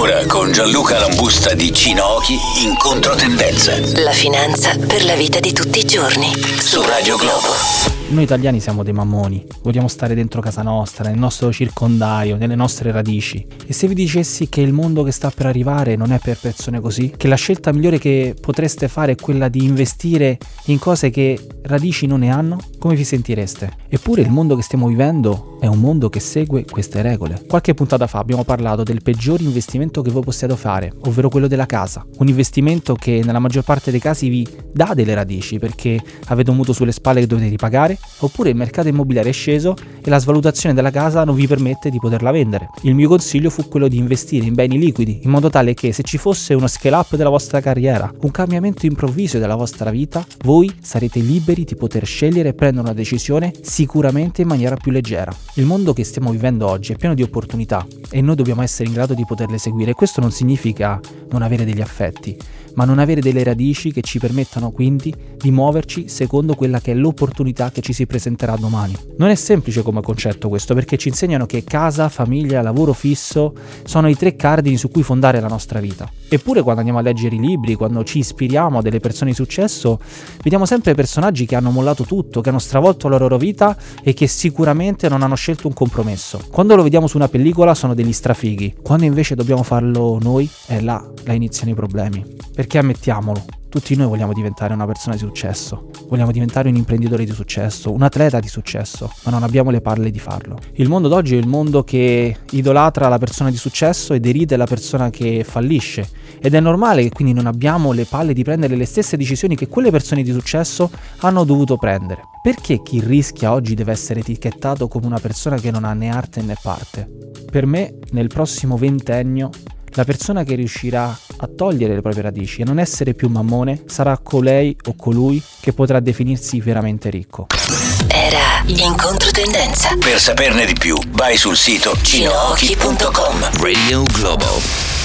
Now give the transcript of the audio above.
Ora con Gianluca Lambusta di Cinochi in controtendenza. La finanza per la vita di tutti i giorni. Su Radio Globo. Noi italiani siamo dei mammoni, vogliamo stare dentro casa nostra, nel nostro circondario, nelle nostre radici. E se vi dicessi che il mondo che sta per arrivare non è per persone così, che la scelta migliore che potreste fare è quella di investire in cose che radici non ne hanno, come vi sentireste? Eppure il mondo che stiamo vivendo è un mondo che segue queste regole. Qualche puntata fa abbiamo parlato del peggior investimento che voi possiate fare, ovvero quello della casa. Un investimento che nella maggior parte dei casi vi dà delle radici perché avete un mutuo sulle spalle che dovete ripagare, oppure il mercato immobiliare è sceso e la svalutazione della casa non vi permette di poterla vendere. Il mio consiglio fu quello di investire in beni liquidi, in modo tale che se ci fosse uno scale up della vostra carriera, un cambiamento improvviso della vostra vita, voi sarete liberi di poter scegliere e prendere una decisione sicuramente in maniera più leggera. Il mondo che stiamo vivendo oggi è pieno di opportunità e noi dobbiamo essere in grado di poterle seguire. Questo non significa non avere degli affetti, ma non avere delle radici che ci permettano quindi di muoverci secondo quella che è l'opportunità che ci si presenterà domani. Non è semplice come concetto questo perché ci insegnano che casa, famiglia, lavoro fisso sono i tre cardini su cui fondare la nostra vita. Eppure quando andiamo a leggere i libri, quando ci ispiriamo a delle persone di successo, vediamo sempre personaggi che hanno mollato tutto, che hanno stravolto la loro vita e che sicuramente non hanno scelto un compromesso. Quando lo vediamo su una pellicola sono degli strafighi, quando invece dobbiamo farlo noi, è là, là iniziano i problemi. Perché ammettiamolo, tutti noi vogliamo diventare una persona di successo, vogliamo diventare un imprenditore di successo, un atleta di successo, ma non abbiamo le palle di farlo. Il mondo d'oggi è il mondo che idolatra la persona di successo e deride la persona che fallisce. Ed è normale che quindi non abbiamo le palle di prendere le stesse decisioni che quelle persone di successo hanno dovuto prendere. Perché chi rischia oggi deve essere etichettato come una persona che non ha né arte né parte? Per me, nel prossimo ventennio, la persona che riuscirà a togliere le proprie radici e non essere più mammone sarà colei o colui che potrà definirsi veramente ricco. Era in controtendenza. Per saperne di più, vai sul sito cinochi.com. Radio Globo.